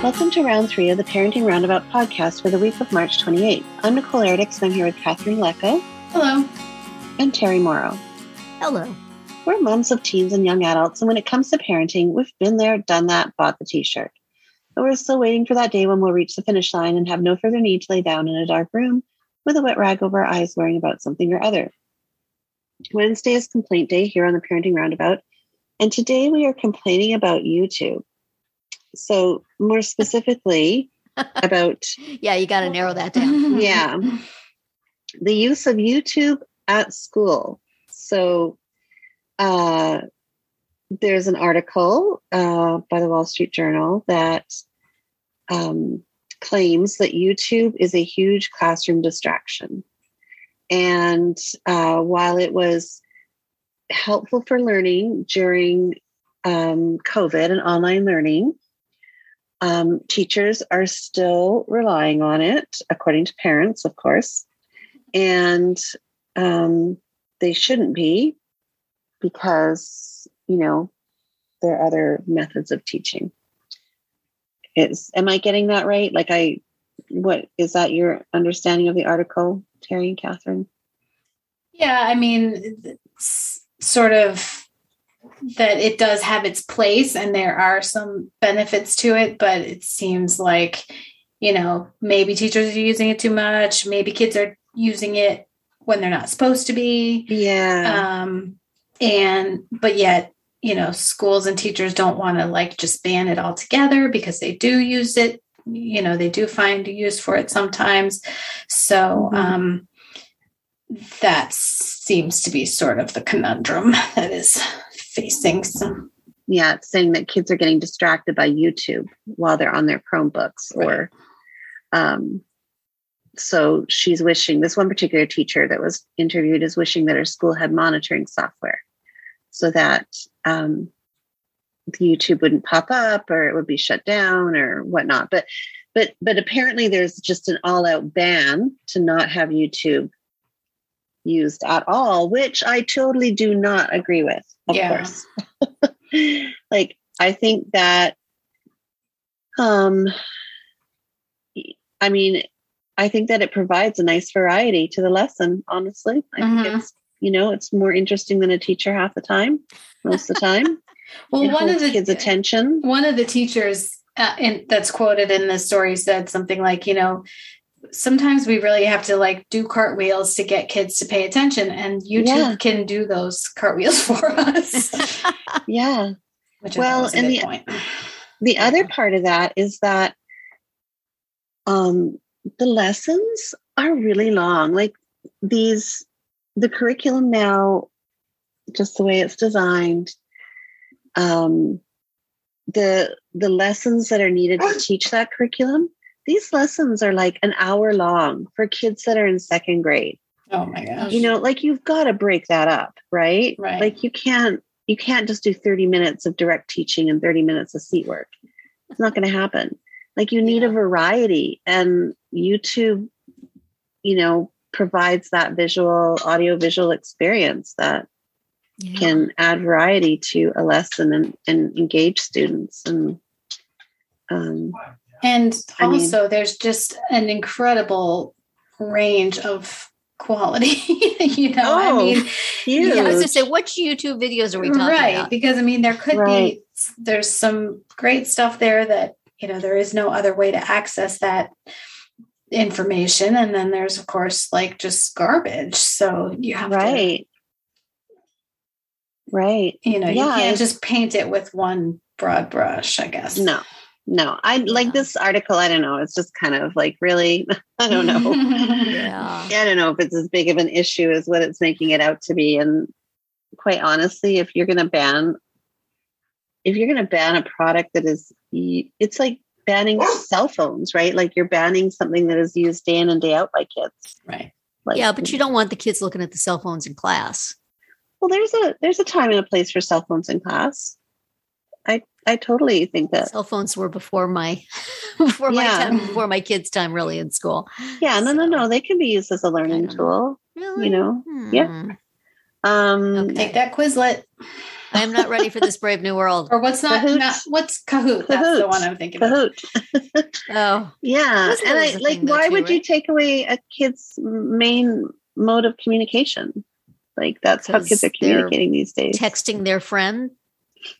Welcome to round three of the Parenting Roundabout podcast for the week of March 28th. I'm Nicole Erdix and I'm here with Catherine Lecco. Hello. And Terry Morrow. Hello. We're moms of teens and young adults, and when it comes to parenting, we've been there, done that, bought the t shirt. But we're still waiting for that day when we'll reach the finish line and have no further need to lay down in a dark room with a wet rag over our eyes worrying about something or other. Wednesday is complaint day here on the Parenting Roundabout, and today we are complaining about YouTube. So, more specifically, about. yeah, you got to narrow that down. yeah. The use of YouTube at school. So, uh, there's an article uh, by the Wall Street Journal that um, claims that YouTube is a huge classroom distraction. And uh, while it was helpful for learning during um, COVID and online learning, um, teachers are still relying on it, according to parents, of course. And um, they shouldn't be because, you know, there are other methods of teaching. Is am I getting that right? Like I what is that your understanding of the article, Terry and Catherine? Yeah, I mean sort of that it does have its place and there are some benefits to it, but it seems like, you know, maybe teachers are using it too much, maybe kids are using it when they're not supposed to be. Yeah. Um, and, but yet, you know, schools and teachers don't want to like just ban it altogether because they do use it, you know, they do find use for it sometimes. So, mm-hmm. um, that seems to be sort of the conundrum that is facing some yeah saying that kids are getting distracted by youtube while they're on their chromebooks right. or um so she's wishing this one particular teacher that was interviewed is wishing that her school had monitoring software so that um, youtube wouldn't pop up or it would be shut down or whatnot but but but apparently there's just an all-out ban to not have youtube used at all, which I totally do not agree with, of yeah. course. like I think that um I mean, I think that it provides a nice variety to the lesson, honestly. I mm-hmm. think it's you know, it's more interesting than a teacher half the time, most of the time. well, it one of the kids' attention. One of the teachers uh, in, that's quoted in the story said something like, you know, sometimes we really have to like do cartwheels to get kids to pay attention and youtube yeah. can do those cartwheels for us. Yeah. Well and the, point. the other part of that is that um the lessons are really long. Like these the curriculum now just the way it's designed um the the lessons that are needed to teach that curriculum these lessons are like an hour long for kids that are in second grade. Oh my gosh. You know, like you've got to break that up, right? Right. Like you can't you can't just do 30 minutes of direct teaching and 30 minutes of seat work. It's not going to happen. Like you need yeah. a variety and YouTube, you know, provides that visual audio visual experience that yeah. can add variety to a lesson and, and engage students and um and also, mean, there's just an incredible range of quality. you know, oh, I mean, huge. yeah, I was going to say, which YouTube videos are we talking about? right, about? Because I mean, there could right. be, there's some great stuff there that, you know, there is no other way to access that information. And then there's, of course, like just garbage. So you have right. to. Right. You know, yeah, you can't just paint it with one broad brush, I guess. No, no i yeah. like this article i don't know it's just kind of like really i don't know yeah. i don't know if it's as big of an issue as what it's making it out to be and quite honestly if you're going to ban if you're going to ban a product that is, it's like banning cell phones, right? Like you're banning something that is used day in and day out by kids. Right. Like, yeah, but you don't want the kids looking at the cell phones in class. Well, there's a there's a time and a place for cell phones in class. I I totally think that cell phones were before my before my time, before my kids' time, really in school. yeah, no, no, no. They can be used as a learning tool. Really? You know, yeah. Hmm. Um, Okay. Take that Quizlet. I am not ready for this brave new world. Or what's not, Kahoot. not what's Kahoot? That's the one I'm thinking of. Kahoot. Oh, Yeah, Wasn't and I like. Why too, would you take away a kid's main mode of communication? Like that's how kids are they're communicating these days. texting their friend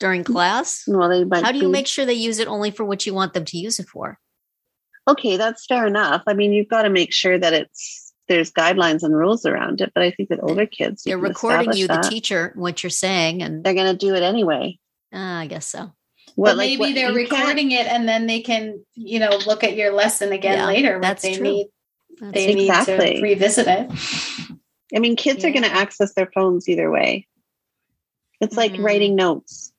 during class. Well, they might How do you be- make sure they use it only for what you want them to use it for? okay that's fair enough i mean you've got to make sure that it's there's guidelines and rules around it but i think with older kids you They're recording establish you, the teacher, what you're saying, and they're going to do it anyway uh, I guess so. what but like maybe what- they're you can't- recording it and then they can, you know, look at your lesson again Yeah, later. that's they true. need That's they need to revisit it. i mean kids are going to access their phones either way it's like Mhm. writing notes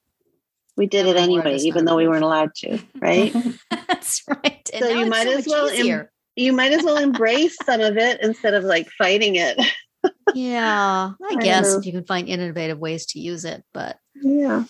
we did it anyway even though we weren't allowed to right That's right. And So you might so as well em- you might as well embrace some of it instead of like fighting it yeah, I don't guess know. if you can find innovative ways to use it, but yeah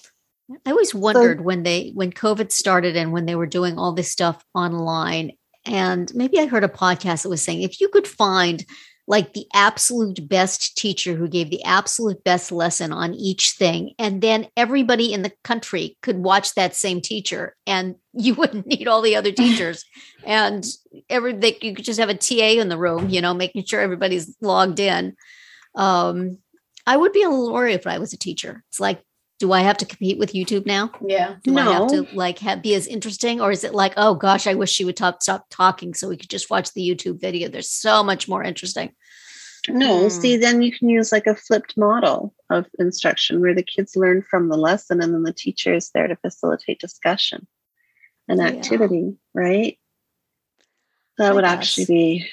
I always wondered when they when COVID started and when they were doing all this stuff online. And maybe I heard a podcast that was saying if you could find like the absolute best teacher who gave the absolute best lesson on each thing, and then everybody in the country could watch that same teacher, and you wouldn't need all the other teachers, and every they, you could just have a TA in the room, you know, making sure everybody's logged in. Um, I would be a little worried if I was a teacher. It's like, do I have to compete with YouTube now? Yeah. Do I have to like have, be as interesting, or is it like, oh gosh, I wish she would top, stop talking so we could just watch the YouTube video? There's so much more interesting. No, Hmm. see, then you can use like a flipped model of instruction where the kids learn from the lesson and then the teacher is there to facilitate discussion and Yeah. activity, right? That I would guess. actually be,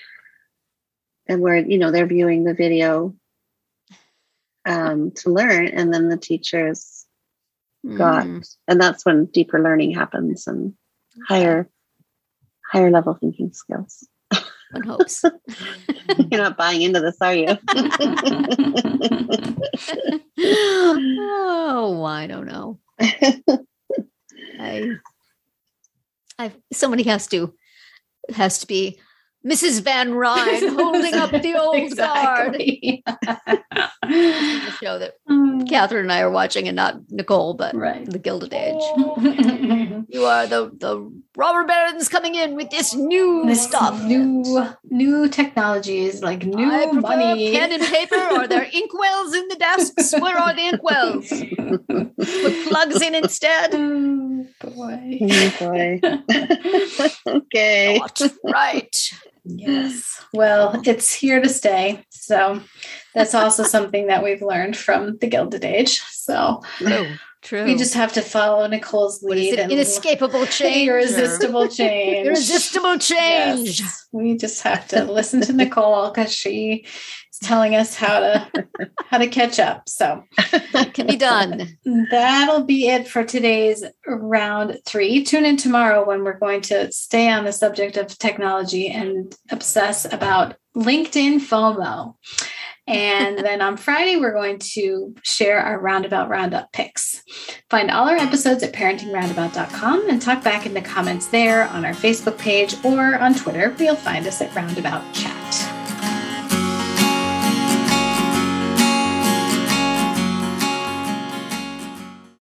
and where, you know, they're viewing the video um, to learn and then the teachers got, Mm, and that's when deeper learning happens and higher, higher level thinking skills. one hopes. You're not buying into this, are you? oh, I don't know. I, I somebody has to has to be Mrs. Van Rhijn holding up the old guard. Exactly. The show that Mm-hmm. Catherine and I are watching, and not Nicole, but Right. the Gilded Age. Oh. You are the the robber barons coming in with this new This stuff. new new technologies like new I money. pen and paper. Are there inkwells in the desks? Where are the inkwells? Put plugs in instead. Oh, boy. Oh, boy. okay. Not right. Yes. Well, it's here to stay. So that's also something that we've learned from the Gilded Age. So True. True. we just have to follow Nicole's what is lead it? and Inescapable change. irresistible change. Irresistible change. Yes. We just have to listen to Nicole because she is telling us how to how to catch up. So that Can be done. that'll be it for today's round three. Tune in tomorrow when we're going to stay on the subject of technology and obsess about LinkedIn FOMO. And then on Friday, we're going to share our Roundabout Roundup picks. Find all our episodes at parentingroundabout.com and talk back in the comments there on our Facebook page or on Twitter. You'll find us at Roundabout Chat.